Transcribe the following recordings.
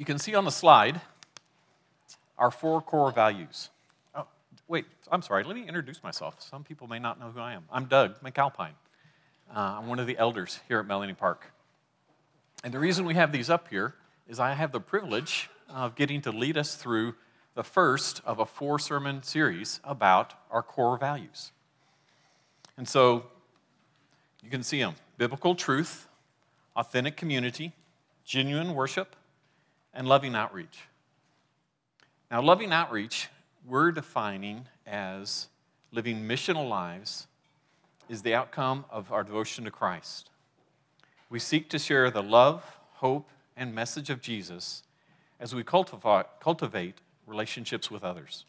You can see on the slide our four core values. Oh, wait, I'm sorry, let me introduce myself. Some people may not know who I am. I'm Doug McAlpine. Uh, I'm one of the elders here at Melonie Park. And the reason we have these up here is I have the privilege of getting to lead us through the first of a four sermon series about our core values. And so you can see them biblical truth, authentic community, genuine worship, and loving outreach. Now, loving outreach, we're defining as living missional lives is the outcome of our devotion to Christ. We seek to share the love, hope, and message of Jesus as we cultivate relationships with others.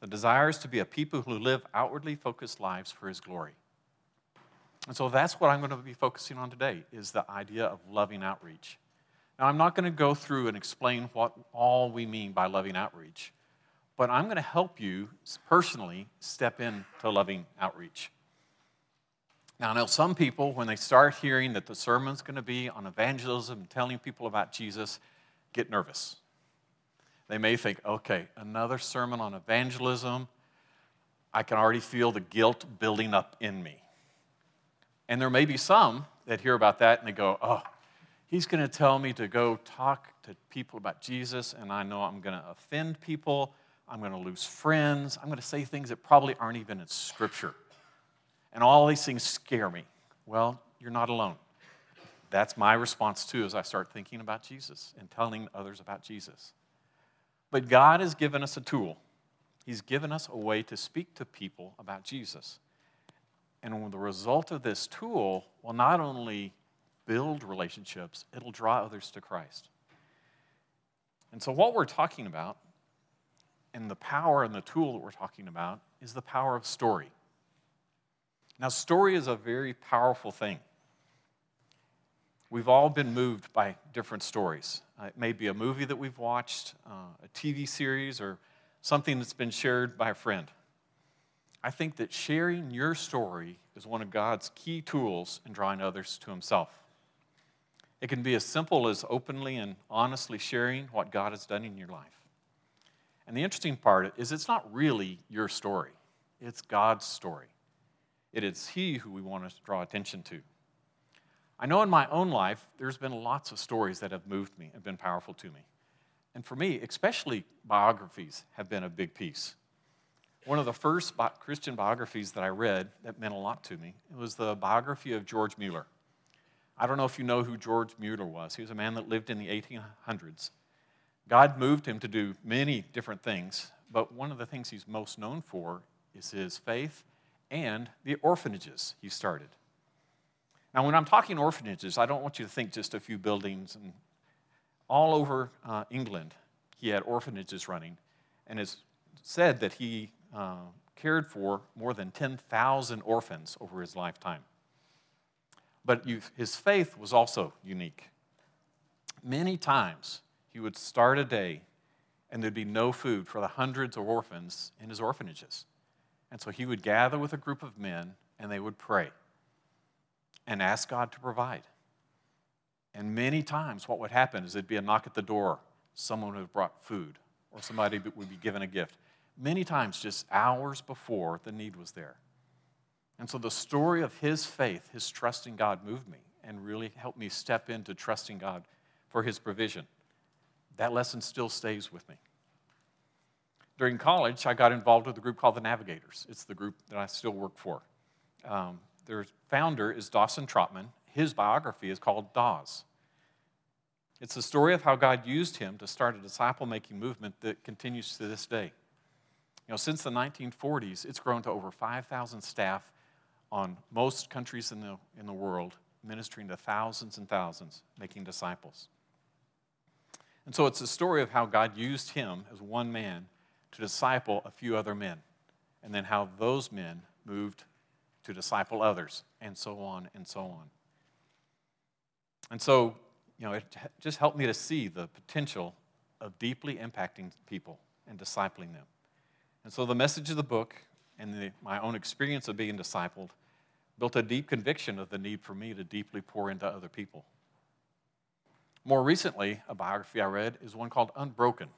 The desire is to be a people who live outwardly focused lives for his glory. And so that's what I'm going to be focusing on today is the idea of loving outreach. Now I'm not going to go through and explain what all we mean by loving outreach, but I'm going to help you personally step into loving outreach. Now, I know some people, when they start hearing that the sermon's going to be on evangelism and telling people about Jesus, get nervous. They may think, okay, another sermon on evangelism. I can already feel the guilt building up in me. And there may be some that hear about that and they go, oh, he's going to tell me to go talk to people about Jesus, and I know I'm going to offend people. I'm going to lose friends. I'm going to say things that probably aren't even in Scripture. And all these things scare me. Well, you're not alone. That's my response too as I start thinking about Jesus and telling others about Jesus. But God has given us a tool. He's given us a way to speak to people about Jesus. And the result of this tool will not only build relationships, it'll draw others to Christ. And so, what we're talking about, and the power and the tool that we're talking about, is the power of story. Now, story is a very powerful thing. We've all been moved by different stories. Uh, it may be a movie that we've watched, uh, a TV series, or something that's been shared by a friend. I think that sharing your story is one of God's key tools in drawing others to Himself. It can be as simple as openly and honestly sharing what God has done in your life. And the interesting part is, it's not really your story, it's God's story. It is He who we want to draw attention to. I know in my own life, there's been lots of stories that have moved me and been powerful to me. And for me, especially biographies have been a big piece. One of the first Christian biographies that I read that meant a lot to me was the biography of George Mueller. I don't know if you know who George Mueller was. He was a man that lived in the 1800s. God moved him to do many different things, but one of the things he's most known for is his faith and the orphanages he started. Now, when I'm talking orphanages, I don't want you to think just a few buildings. And all over uh, England, he had orphanages running, and it's said that he uh, cared for more than 10,000 orphans over his lifetime. But you, his faith was also unique. Many times he would start a day and there'd be no food for the hundreds of orphans in his orphanages. And so he would gather with a group of men and they would pray and ask God to provide. And many times, what would happen is there'd be a knock at the door. Someone would have brought food, or somebody would be given a gift. Many times, just hours before the need was there. And so, the story of his faith, his trust in God, moved me and really helped me step into trusting God for his provision. That lesson still stays with me. During college, I got involved with a group called the Navigators. It's the group that I still work for. Um, their founder is Dawson Trotman. His biography is called Daws. It's the story of how God used him to start a disciple making movement that continues to this day. You know, since the 1940s, it's grown to over 5,000 staff on most countries in the, in the world, ministering to thousands and thousands, making disciples. And so it's the story of how God used him as one man to disciple a few other men, and then how those men moved to disciple others, and so on and so on. And so, you know, it just helped me to see the potential of deeply impacting people and discipling them. And so, the message of the book and the, my own experience of being discipled built a deep conviction of the need for me to deeply pour into other people. More recently, a biography I read is one called Unbroken.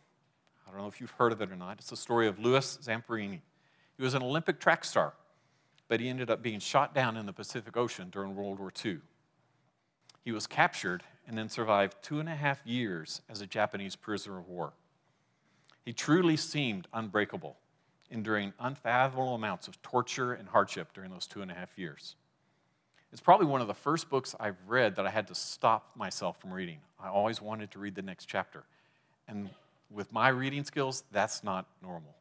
I don't know if you've heard of it or not. It's the story of Louis Zamperini. He was an Olympic track star, but he ended up being shot down in the Pacific Ocean during World War II. He was captured and then survived two and a half years as a Japanese prisoner of war. He truly seemed unbreakable, enduring unfathomable amounts of torture and hardship during those two and a half years. It's probably one of the first books I've read that I had to stop myself from reading. I always wanted to read the next chapter. And with my reading skills, that's not normal.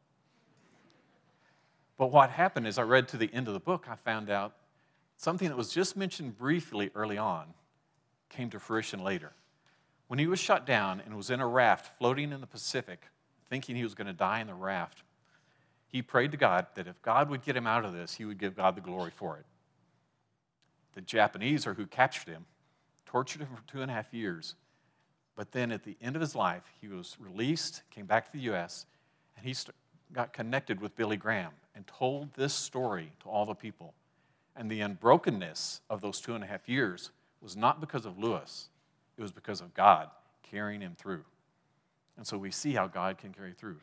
But what happened is I read to the end of the book, I found out something that was just mentioned briefly early on came to fruition later. When he was shut down and was in a raft floating in the Pacific, thinking he was going to die in the raft, he prayed to God that if God would get him out of this, he would give God the glory for it the Japanese, or who captured him, tortured him for two and a half years. But then at the end of his life, he was released, came back to the U.S., and he got connected with Billy Graham and told this story to all the people. And the unbrokenness of those two and a half years was not because of Louis, it was because of God carrying him through. And so we see how God can carry through.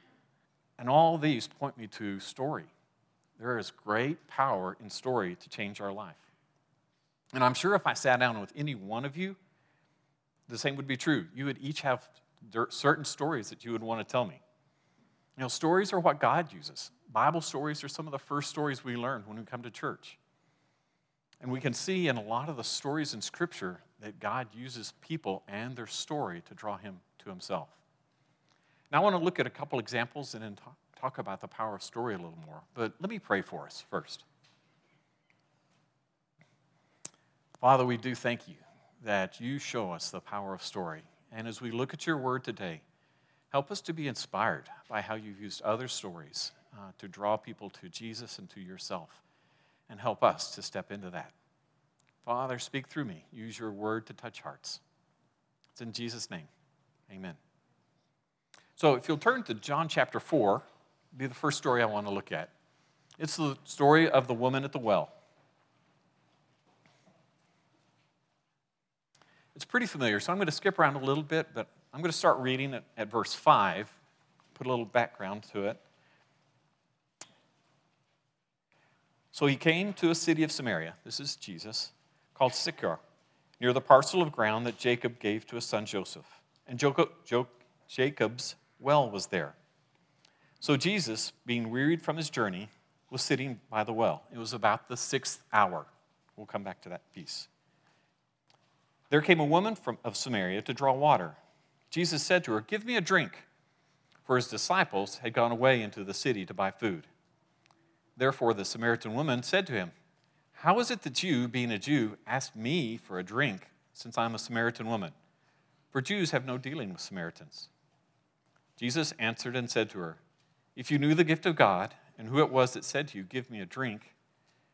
And all these point me to story. There is great power in story to change our life. And I'm sure if I sat down with any one of you, the same would be true. You would each have certain stories that you would want to tell me. You know, stories are what God uses. Bible stories are some of the first stories we learn when we come to church. And we can see in a lot of the stories in Scripture that God uses people and their story to draw him to himself. Now, I want to look at a couple examples and then talk about the power of story a little more. But let me pray for us first. Father, we do thank you that you show us the power of story. And as we look at your word today, help us to be inspired by how you've used other stories uh, to draw people to Jesus and to yourself. And help us to step into that. Father, speak through me. Use your word to touch hearts. It's in Jesus' name. Amen. So if you'll turn to John chapter 4, be the first story I want to look at. It's the story of the woman at the well. It's pretty familiar, so I'm going to skip around a little bit, but I'm going to start reading at, at verse 5, put a little background to it. So he came to a city of Samaria, this is Jesus, called Sychar, near the parcel of ground that Jacob gave to his son Joseph. And Jacob's well was there. So Jesus, being wearied from his journey, was sitting by the well. It was about the sixth hour. We'll come back to that piece. There came a woman from, of Samaria to draw water. Jesus said to her, Give me a drink, for his disciples had gone away into the city to buy food. Therefore, the Samaritan woman said to him, How is it that you, being a Jew, ask me for a drink, since I'm a Samaritan woman? For Jews have no dealing with Samaritans. Jesus answered and said to her, If you knew the gift of God, and who it was that said to you, Give me a drink,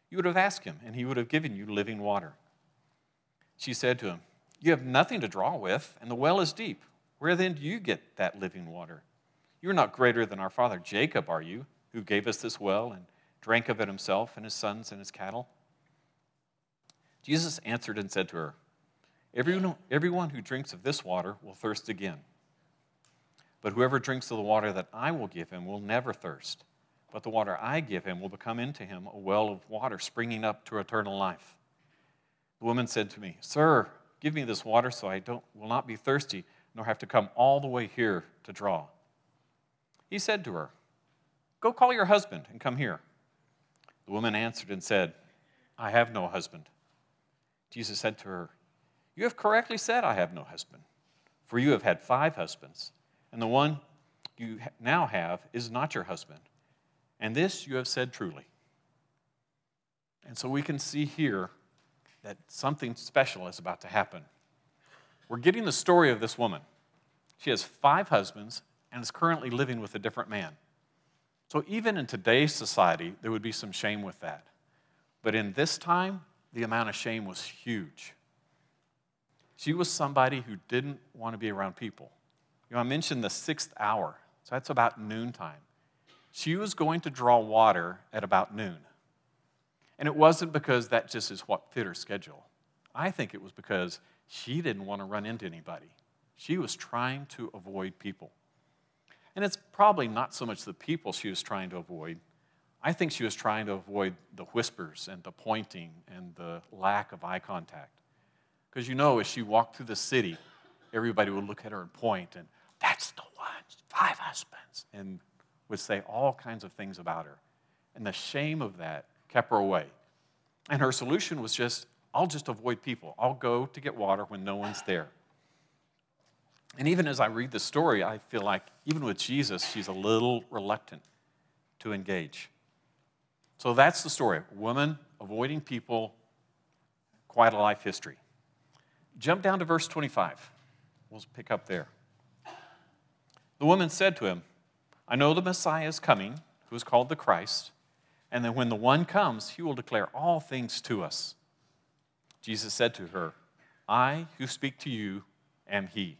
you would have asked him, and he would have given you living water. She said to him, You have nothing to draw with, and the well is deep. Where then do you get that living water? You are not greater than our father Jacob, are you, who gave us this well and drank of it himself and his sons and his cattle? Jesus answered and said to her, Everyone, everyone who drinks of this water will thirst again. But whoever drinks of the water that I will give him will never thirst. But the water I give him will become into him a well of water springing up to eternal life. The woman said to me, Sir, give me this water so I don't, will not be thirsty, nor have to come all the way here to draw. He said to her, Go call your husband and come here. The woman answered and said, I have no husband. Jesus said to her, You have correctly said, I have no husband, for you have had five husbands, and the one you now have is not your husband. And this you have said truly. And so we can see here that something special is about to happen. We're getting the story of this woman. She has five husbands and is currently living with a different man. So, even in today's society, there would be some shame with that. But in this time, the amount of shame was huge. She was somebody who didn't want to be around people. You know, I mentioned the sixth hour, so that's about noontime. She was going to draw water at about noon. And it wasn't because that just is what fit her schedule. I think it was because she didn't want to run into anybody. She was trying to avoid people. And it's probably not so much the people she was trying to avoid. I think she was trying to avoid the whispers and the pointing and the lack of eye contact. Because you know, as she walked through the city, everybody would look at her and point, and that's the one, five husbands, and would say all kinds of things about her. And the shame of that kept her away. And her solution was just, I'll just avoid people. I'll go to get water when no one's there. And even as I read the story, I feel like even with Jesus, she's a little reluctant to engage. So that's the story. Woman avoiding people, quite a life history. Jump down to verse 25. We'll pick up there. The woman said to him, I know the Messiah is coming, who is called the Christ, and that when the one comes, he will declare all things to us. Jesus said to her, I who speak to you am he.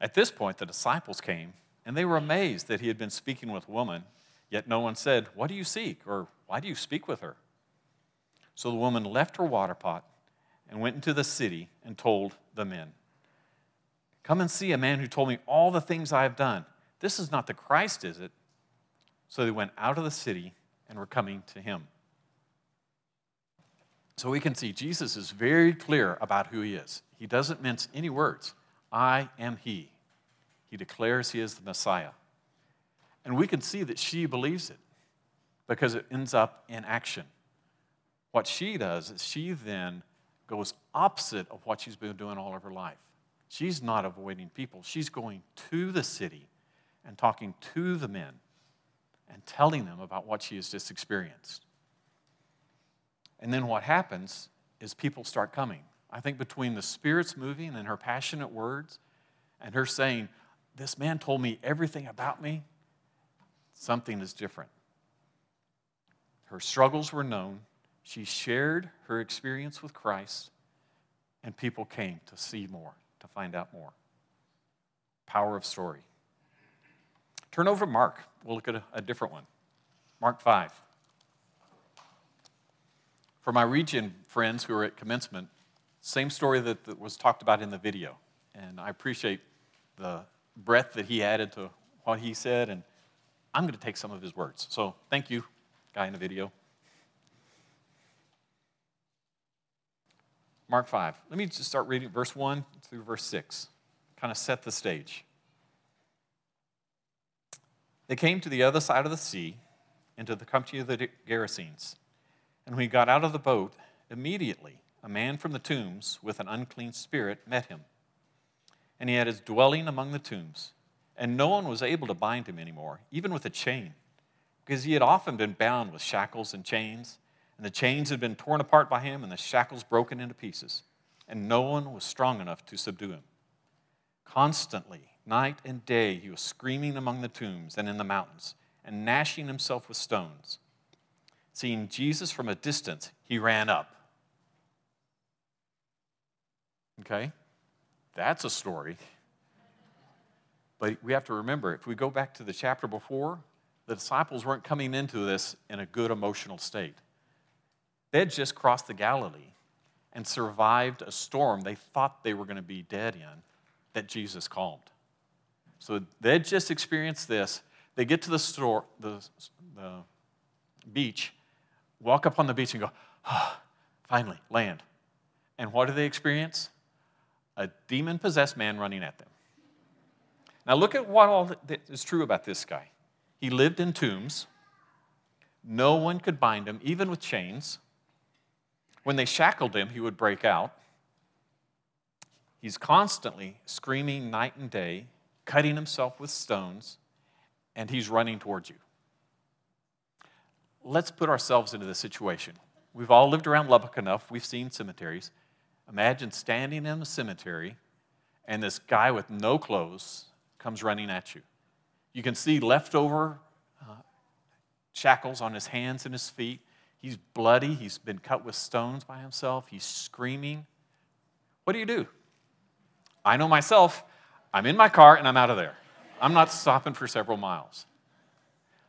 At this point, the disciples came, and they were amazed that he had been speaking with a woman, yet no one said, What do you seek? or Why do you speak with her? So the woman left her water pot and went into the city and told the men, Come and see a man who told me all the things I have done. This is not the Christ, is it? So they went out of the city and were coming to him. So we can see Jesus is very clear about who he is. He doesn't mince any words. I am he. He declares he is the Messiah. And we can see that she believes it because it ends up in action. What she does is she then goes opposite of what she's been doing all of her life. She's not avoiding people, she's going to the city and talking to the men and telling them about what she has just experienced. And then what happens is people start coming. I think between the Spirit's moving and her passionate words and her saying, This man told me everything about me, something is different. Her struggles were known. She shared her experience with Christ, and people came to see more, to find out more. Power of story. Turn over to Mark. We'll look at a, a different one. Mark 5. For my region friends who are at commencement, same story that, that was talked about in the video. And I appreciate the breadth that he added to what he said, and I'm going to take some of his words. So thank you, guy in the video. Mark 5. Let me just start reading verse 1 through verse 6, kind of set the stage. They came to the other side of the sea, into the country of the Gerasenes. And when he got out of the boat, immediately a man from the tombs with an unclean spirit met him. And he had his dwelling among the tombs, and no one was able to bind him anymore, even with a chain, because he had often been bound with shackles and chains, and the chains had been torn apart by him, and the shackles broken into pieces, and no one was strong enough to subdue him. Constantly, night and day, he was screaming among the tombs and in the mountains, and gnashing himself with stones. Seeing Jesus from a distance, he ran up Okay? That's a story. But we have to remember if we go back to the chapter before, the disciples weren't coming into this in a good emotional state. They had just crossed the Galilee and survived a storm they thought they were going to be dead in that Jesus calmed. So they'd just experienced this. They get to the, store, the, the beach, walk up on the beach and go, oh, finally, land. And what do they experience? a demon possessed man running at them. Now, look at what all that is true about this guy. He lived in tombs. No one could bind him, even with chains. When they shackled him, he would break out. He's constantly screaming night and day, cutting himself with stones, and he's running towards you. Let's put ourselves into this situation. We've all lived around Lubbock enough, we've seen cemeteries. Imagine standing in a cemetery and this guy with no clothes comes running at you. You can see leftover uh, shackles on his hands and his feet. He's bloody. He's been cut with stones by himself. He's screaming. What do you do? I know myself. I'm in my car and I'm out of there. I'm not stopping for several miles.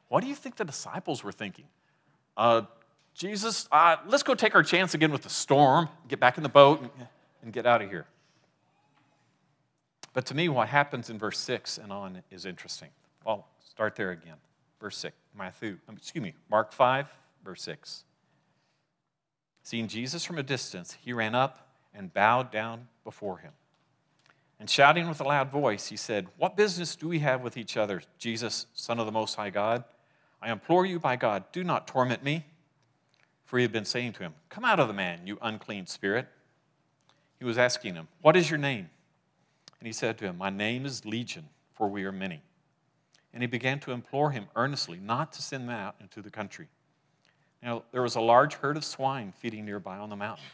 What do you think the disciples were thinking? Uh, Jesus, uh, let's go take our chance again with the storm, get back in the boat, and, and get out of here. But to me, what happens in verse 6 and on is interesting. I'll start there again. Verse 6, Matthew, um, excuse me, Mark 5, verse 6. Seeing Jesus from a distance, he ran up and bowed down before him. And shouting with a loud voice, he said, What business do we have with each other, Jesus, Son of the Most High God? I implore you by God, do not torment me. For he had been saying to him, Come out of the man, you unclean spirit. He was asking him, What is your name? And he said to him, My name is Legion, for we are many. And he began to implore him earnestly not to send them out into the country. Now, there was a large herd of swine feeding nearby on the mountain.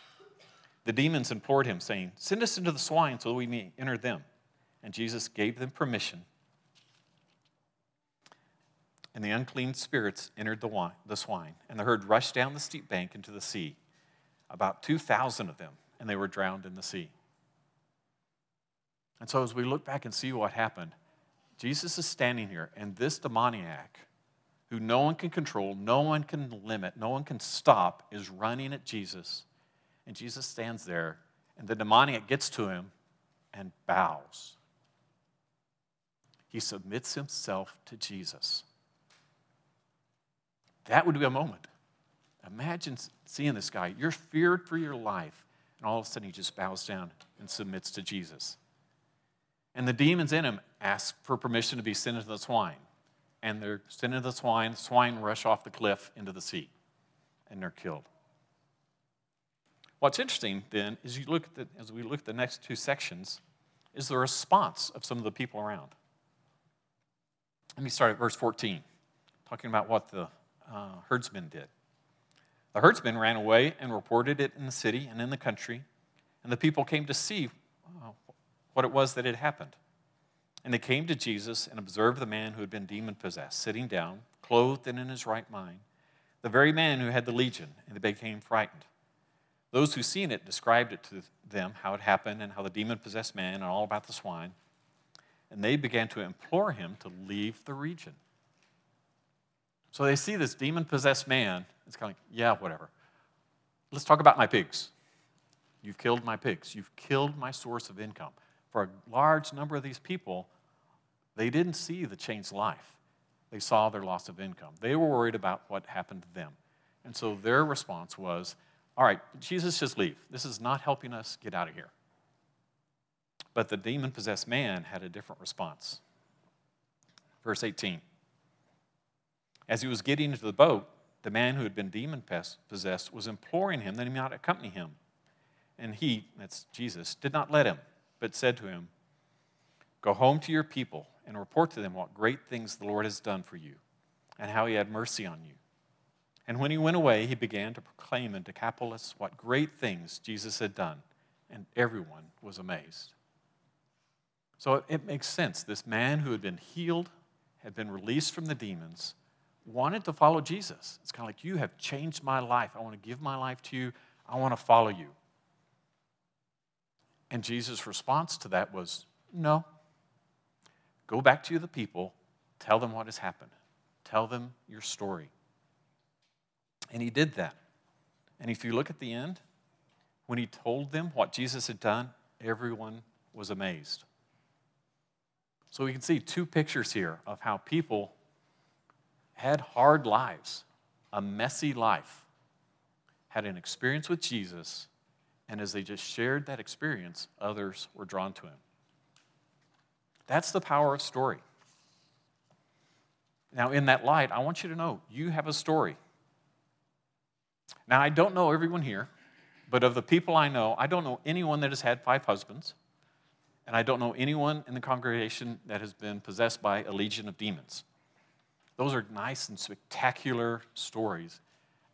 The demons implored him, saying, Send us into the swine so we may enter them. And Jesus gave them permission. And the unclean spirits entered the, wine, the swine, and the herd rushed down the steep bank into the sea, about 2,000 of them, and they were drowned in the sea. And so, as we look back and see what happened, Jesus is standing here, and this demoniac, who no one can control, no one can limit, no one can stop, is running at Jesus and Jesus stands there, and the demoniac gets to him and bows. He submits himself to Jesus. That would be a moment. Imagine seeing this guy. You're feared for your life, and all of a sudden he just bows down and submits to Jesus. And the demons in him ask for permission to be sent into the swine. And they're sent into the swine. Swine rush off the cliff into the sea, and they're killed. What's interesting then is you look at the, as we look at the next two sections, is the response of some of the people around. Let me start at verse 14, talking about what the uh, herdsmen did. The herdsmen ran away and reported it in the city and in the country, and the people came to see uh, what it was that had happened. And they came to Jesus and observed the man who had been demon possessed, sitting down, clothed and in his right mind, the very man who had the legion, and they became frightened. Those who seen it described it to them how it happened and how the demon possessed man and all about the swine. And they began to implore him to leave the region. So they see this demon possessed man. It's kind of like, yeah, whatever. Let's talk about my pigs. You've killed my pigs. You've killed my source of income. For a large number of these people, they didn't see the changed life. They saw their loss of income. They were worried about what happened to them. And so their response was, all right, Jesus, just leave. This is not helping us get out of here. But the demon possessed man had a different response. Verse 18 As he was getting into the boat, the man who had been demon possessed was imploring him that he might accompany him. And he, that's Jesus, did not let him, but said to him, Go home to your people and report to them what great things the Lord has done for you and how he had mercy on you. And when he went away, he began to proclaim in Decapolis what great things Jesus had done, and everyone was amazed. So it makes sense. This man who had been healed, had been released from the demons, wanted to follow Jesus. It's kind of like, You have changed my life. I want to give my life to you. I want to follow you. And Jesus' response to that was, No. Go back to the people, tell them what has happened, tell them your story. And he did that. And if you look at the end, when he told them what Jesus had done, everyone was amazed. So we can see two pictures here of how people had hard lives, a messy life, had an experience with Jesus, and as they just shared that experience, others were drawn to him. That's the power of story. Now, in that light, I want you to know you have a story. Now, I don't know everyone here, but of the people I know, I don't know anyone that has had five husbands, and I don't know anyone in the congregation that has been possessed by a legion of demons. Those are nice and spectacular stories.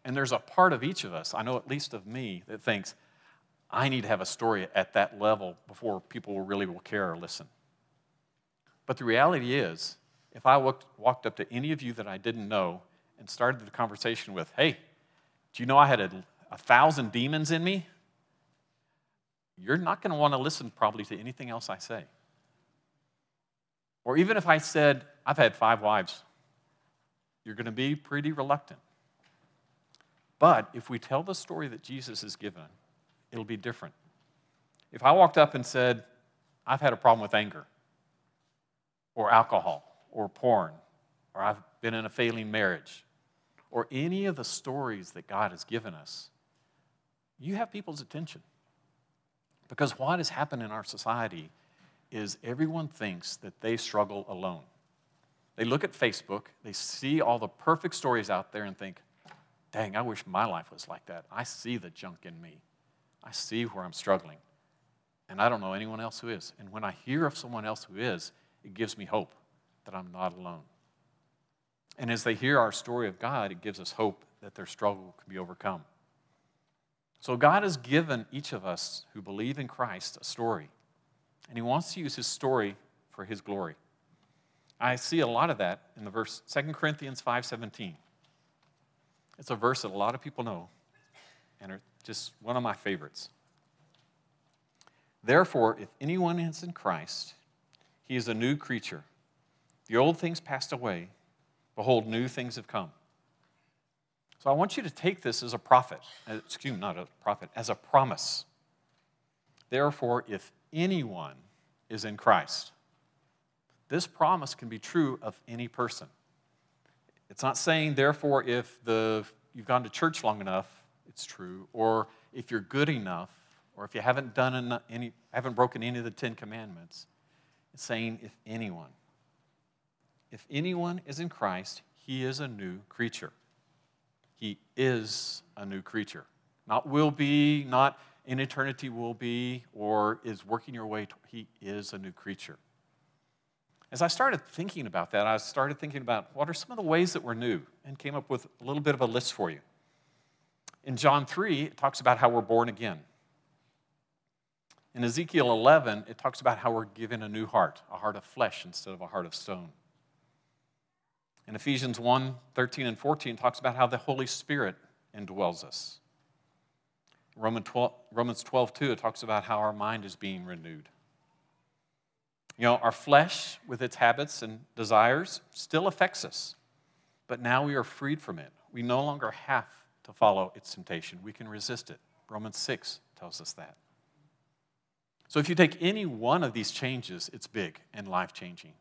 And there's a part of each of us, I know at least of me, that thinks, I need to have a story at that level before people really will care or listen. But the reality is, if I walked, walked up to any of you that I didn't know and started the conversation with, hey, do you know I had a, a thousand demons in me? You're not going to want to listen probably to anything else I say. Or even if I said, I've had five wives, you're going to be pretty reluctant. But if we tell the story that Jesus has given, it'll be different. If I walked up and said, I've had a problem with anger, or alcohol, or porn, or I've been in a failing marriage, or any of the stories that God has given us, you have people's attention. Because what has happened in our society is everyone thinks that they struggle alone. They look at Facebook, they see all the perfect stories out there and think, dang, I wish my life was like that. I see the junk in me, I see where I'm struggling. And I don't know anyone else who is. And when I hear of someone else who is, it gives me hope that I'm not alone. And as they hear our story of God, it gives us hope that their struggle can be overcome. So, God has given each of us who believe in Christ a story, and He wants to use His story for His glory. I see a lot of that in the verse 2 Corinthians 5:17. It's a verse that a lot of people know, and just one of my favorites. Therefore, if anyone is in Christ, he is a new creature. The old things passed away, behold, new things have come. So I want you to take this as a prophet, uh, excuse me, not a prophet, as a promise. Therefore, if anyone is in Christ, this promise can be true of any person. It's not saying, therefore, if the, you've gone to church long enough, it's true, or if you're good enough, or if you haven't done any, haven't broken any of the Ten Commandments. It's saying, if anyone, if anyone is in Christ, he is a new creature. He is a new creature. Not will be, not in eternity will be, or is working your way. To, he is a new creature. As I started thinking about that, I started thinking about what are some of the ways that we're new and came up with a little bit of a list for you. In John 3, it talks about how we're born again. In Ezekiel 11, it talks about how we're given a new heart, a heart of flesh instead of a heart of stone. In Ephesians 1 13 and 14 talks about how the Holy Spirit indwells us. Romans 12, Romans 12 2, it talks about how our mind is being renewed. You know, our flesh, with its habits and desires, still affects us, but now we are freed from it. We no longer have to follow its temptation, we can resist it. Romans 6 tells us that. So if you take any one of these changes, it's big and life changing.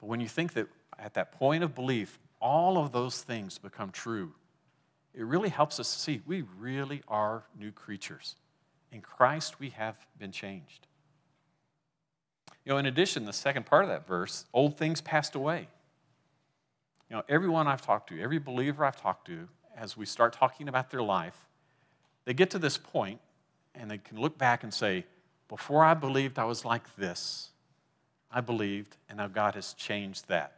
But when you think that at that point of belief, all of those things become true. It really helps us see we really are new creatures. In Christ, we have been changed. You know, in addition, the second part of that verse, old things passed away. You know, everyone I've talked to, every believer I've talked to, as we start talking about their life, they get to this point and they can look back and say, Before I believed I was like this, I believed, and now God has changed that.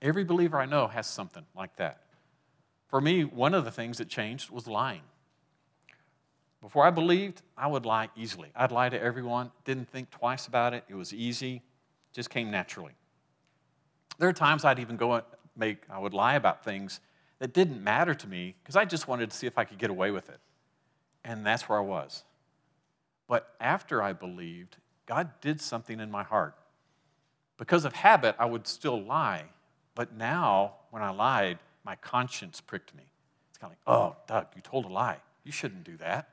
Every believer I know has something like that. For me, one of the things that changed was lying. Before I believed, I would lie easily. I'd lie to everyone, didn't think twice about it. It was easy, just came naturally. There are times I'd even go and make, I would lie about things that didn't matter to me because I just wanted to see if I could get away with it. And that's where I was. But after I believed, God did something in my heart. Because of habit, I would still lie, but now, when I lied, my conscience pricked me. It's kind of like, oh, Doug, you told a lie. You shouldn't do that.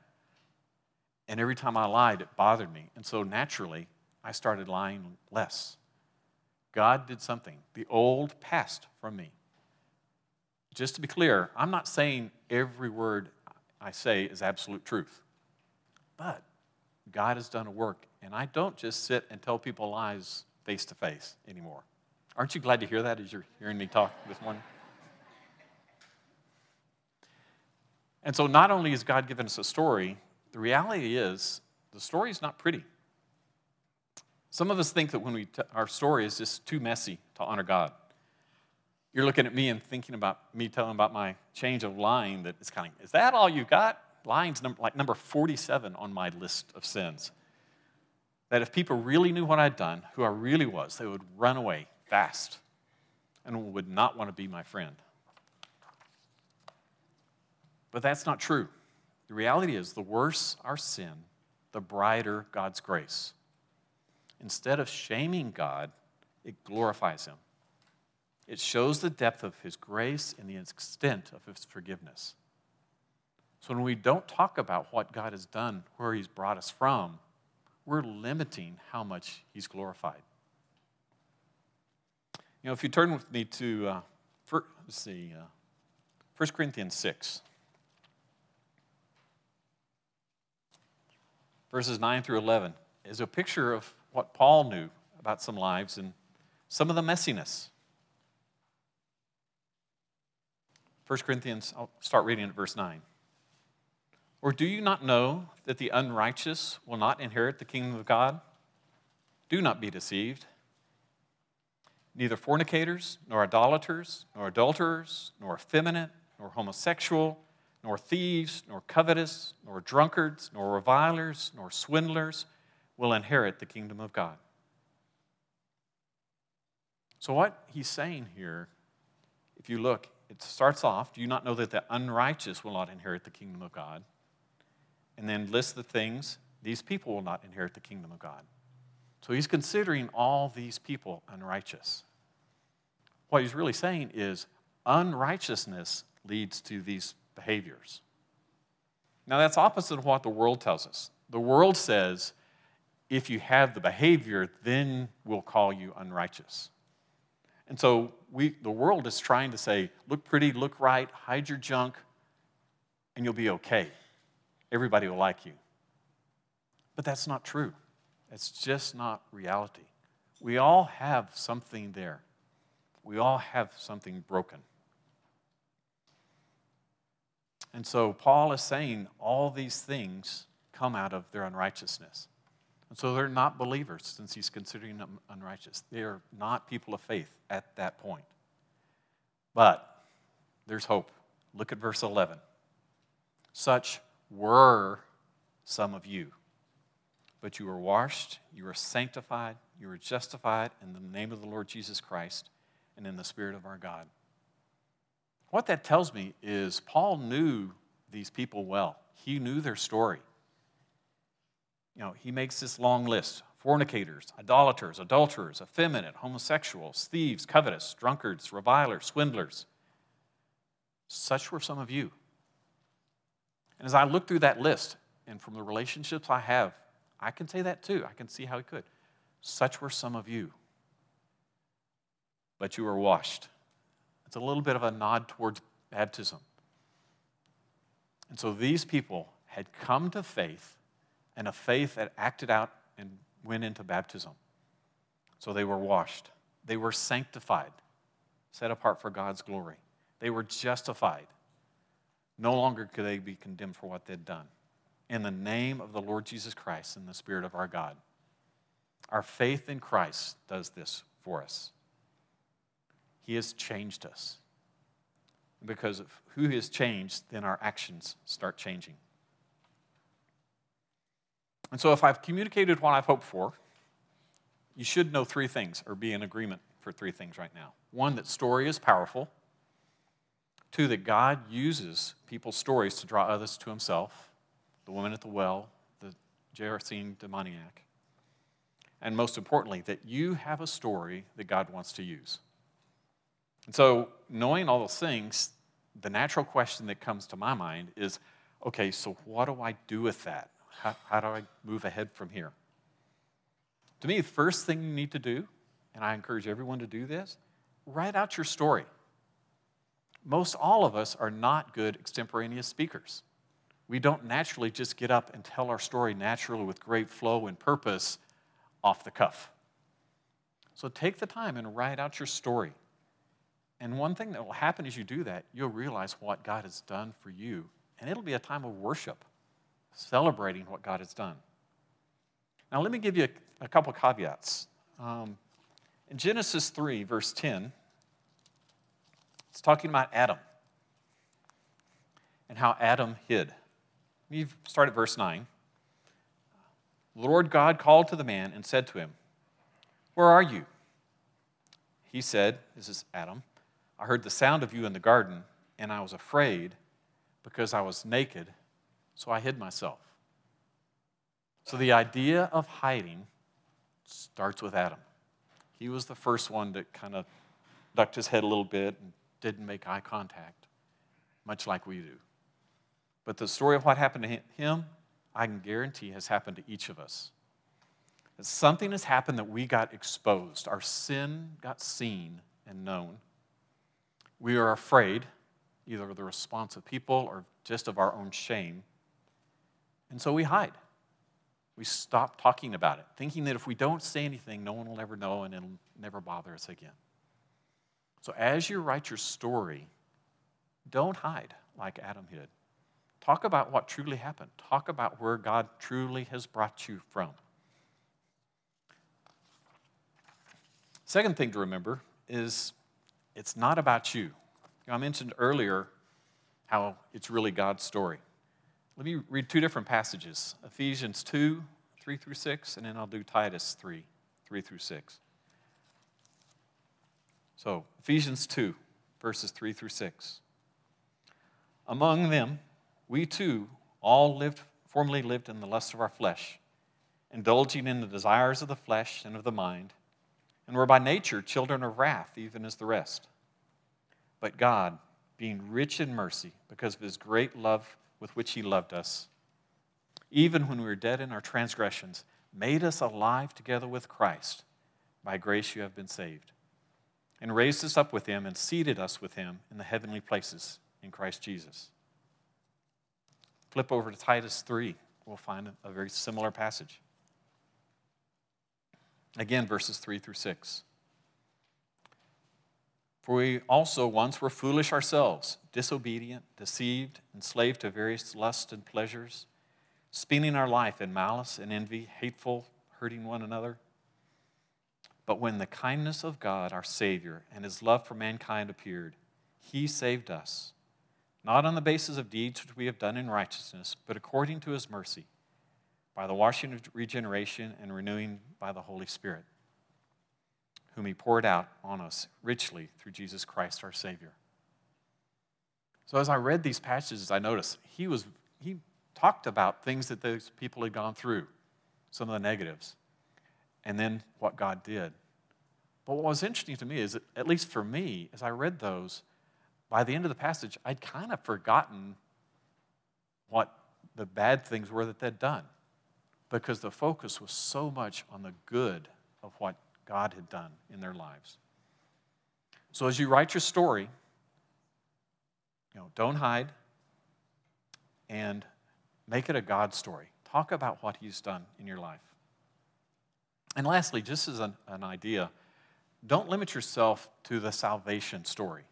And every time I lied, it bothered me. And so naturally, I started lying less. God did something. The old passed from me. Just to be clear, I'm not saying every word I say is absolute truth. But God has done a work, and I don't just sit and tell people lies face to face anymore. Aren't you glad to hear that as you're hearing me talk this morning? And so, not only has God given us a story, the reality is the story is not pretty. Some of us think that when we t- our story is just too messy to honor God. You're looking at me and thinking about me telling about my change of line That it's kind of is that all you got? Line's number, like number 47 on my list of sins. That if people really knew what I'd done, who I really was, they would run away fast and would not want to be my friend. But that's not true. The reality is, the worse our sin, the brighter God's grace. Instead of shaming God, it glorifies Him. It shows the depth of His grace and the extent of His forgiveness. So when we don't talk about what God has done, where He's brought us from, we're limiting how much he's glorified. You know, if you turn with me to, uh, for, let's see, uh, 1 Corinthians 6, verses 9 through 11, is a picture of what Paul knew about some lives and some of the messiness. 1 Corinthians, I'll start reading at verse 9. Or do you not know that the unrighteous will not inherit the kingdom of God? Do not be deceived. Neither fornicators, nor idolaters, nor adulterers, nor effeminate, nor homosexual, nor thieves, nor covetous, nor drunkards, nor revilers, nor swindlers will inherit the kingdom of God. So, what he's saying here, if you look, it starts off, Do you not know that the unrighteous will not inherit the kingdom of God? And then lists the things, these people will not inherit the kingdom of God. So he's considering all these people unrighteous. What he's really saying is unrighteousness leads to these behaviors. Now, that's opposite of what the world tells us. The world says if you have the behavior, then we'll call you unrighteous. And so we, the world is trying to say, look pretty, look right, hide your junk, and you'll be okay. Everybody will like you. But that's not true. It's just not reality. We all have something there. We all have something broken. And so Paul is saying all these things come out of their unrighteousness. And so they're not believers since he's considering them unrighteous. They are not people of faith at that point. But there's hope. Look at verse 11. Such were some of you. But you were washed, you were sanctified, you were justified in the name of the Lord Jesus Christ and in the Spirit of our God. What that tells me is Paul knew these people well, he knew their story. You know, he makes this long list fornicators, idolaters, adulterers, effeminate, homosexuals, thieves, covetous, drunkards, revilers, swindlers. Such were some of you. And as I look through that list, and from the relationships I have, I can say that too. I can see how he could. Such were some of you but you were washed. It's a little bit of a nod towards baptism. And so these people had come to faith, and a faith that acted out and went into baptism. So they were washed. They were sanctified, set apart for God's glory. They were justified. No longer could they be condemned for what they'd done. In the name of the Lord Jesus Christ and the Spirit of our God. Our faith in Christ does this for us. He has changed us. Because of who He has changed, then our actions start changing. And so, if I've communicated what I've hoped for, you should know three things or be in agreement for three things right now. One, that story is powerful. Two, that God uses people's stories to draw others to Himself the woman at the well, the Gerasene demoniac. And most importantly, that you have a story that God wants to use. And so, knowing all those things, the natural question that comes to my mind is okay, so what do I do with that? How, how do I move ahead from here? To me, the first thing you need to do, and I encourage everyone to do this, write out your story. Most all of us are not good extemporaneous speakers. We don't naturally just get up and tell our story naturally with great flow and purpose off the cuff. So take the time and write out your story. And one thing that will happen as you do that, you'll realize what God has done for you. And it'll be a time of worship, celebrating what God has done. Now, let me give you a, a couple caveats. Um, in Genesis 3, verse 10, it's talking about Adam and how Adam hid. You start at verse 9. The Lord God called to the man and said to him, Where are you? He said, This is Adam. I heard the sound of you in the garden, and I was afraid because I was naked, so I hid myself. So the idea of hiding starts with Adam. He was the first one to kind of ducked his head a little bit and didn't make eye contact, much like we do. But the story of what happened to him, I can guarantee has happened to each of us. that something has happened that we got exposed. Our sin got seen and known. We are afraid, either of the response of people or just of our own shame. And so we hide. We stop talking about it, thinking that if we don't say anything, no one will ever know and it'll never bother us again. So as you write your story, don't hide like Adam did. Talk about what truly happened. Talk about where God truly has brought you from. Second thing to remember is it's not about you. I mentioned earlier how it's really God's story. Let me read two different passages Ephesians 2, 3 through 6, and then I'll do Titus 3, 3 through 6. So, Ephesians 2, verses 3 through 6. Among them, we too all lived, formerly lived in the lust of our flesh, indulging in the desires of the flesh and of the mind, and were by nature children of wrath, even as the rest. But God, being rich in mercy, because of his great love with which he loved us, even when we were dead in our transgressions, made us alive together with Christ. By grace you have been saved. And raised us up with him and seated us with him in the heavenly places in Christ Jesus. Flip over to Titus 3. We'll find a very similar passage. Again, verses 3 through 6. For we also once were foolish ourselves, disobedient, deceived, enslaved to various lusts and pleasures, spending our life in malice and envy, hateful, hurting one another. But when the kindness of God, our Savior, and his love for mankind appeared, he saved us, not on the basis of deeds which we have done in righteousness, but according to his mercy, by the washing of regeneration and renewing by the Holy Spirit whom he poured out on us richly through Jesus Christ our Savior. So as I read these passages, I noticed he was he talked about things that those people had gone through, some of the negatives, and then what God did. But what was interesting to me is that, at least for me, as I read those, by the end of the passage, I'd kind of forgotten what the bad things were that they'd done because the focus was so much on the good of what God had done in their lives. So as you write your story, you know, don't hide and make it a God story. Talk about what He's done in your life. And lastly, just as an, an idea, don't limit yourself to the salvation story.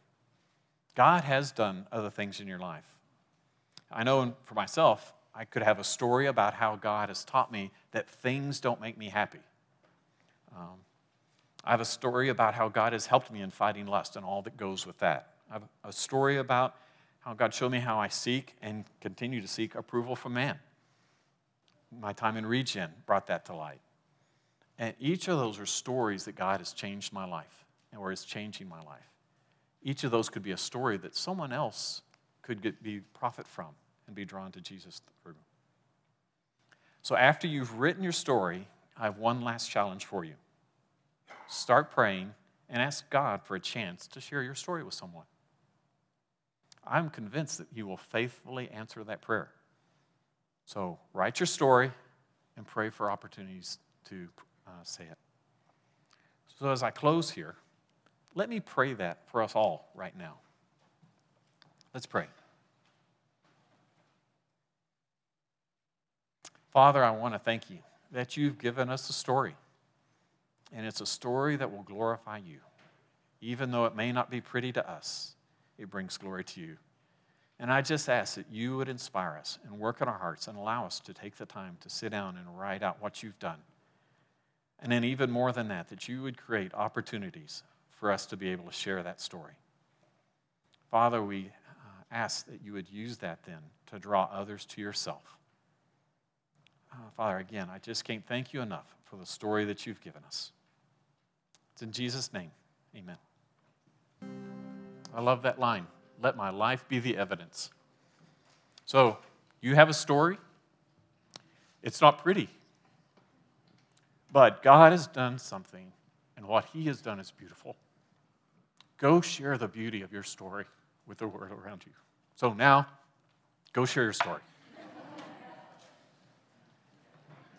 God has done other things in your life. I know for myself, I could have a story about how God has taught me that things don't make me happy. Um, I have a story about how God has helped me in fighting lust and all that goes with that. I have a story about how God showed me how I seek and continue to seek approval from man. My time in Regen brought that to light. And each of those are stories that God has changed my life or is changing my life. Each of those could be a story that someone else could get, be profit from and be drawn to Jesus through. So after you've written your story, I have one last challenge for you start praying, and ask God for a chance to share your story with someone. I'm convinced that He will faithfully answer that prayer. So write your story and pray for opportunities to uh, say it. So as I close here, let me pray that for us all right now. Let's pray. Father, I want to thank you that you've given us a story. And it's a story that will glorify you. Even though it may not be pretty to us, it brings glory to you. And I just ask that you would inspire us and work in our hearts and allow us to take the time to sit down and write out what you've done. And then, even more than that, that you would create opportunities for us to be able to share that story. Father, we uh, ask that you would use that then to draw others to yourself. Uh, Father, again, I just can't thank you enough for the story that you've given us. It's in Jesus' name. Amen. I love that line. Let my life be the evidence. So, you have a story. It's not pretty. But God has done something, and what He has done is beautiful. Go share the beauty of your story with the world around you. So now, go share your story.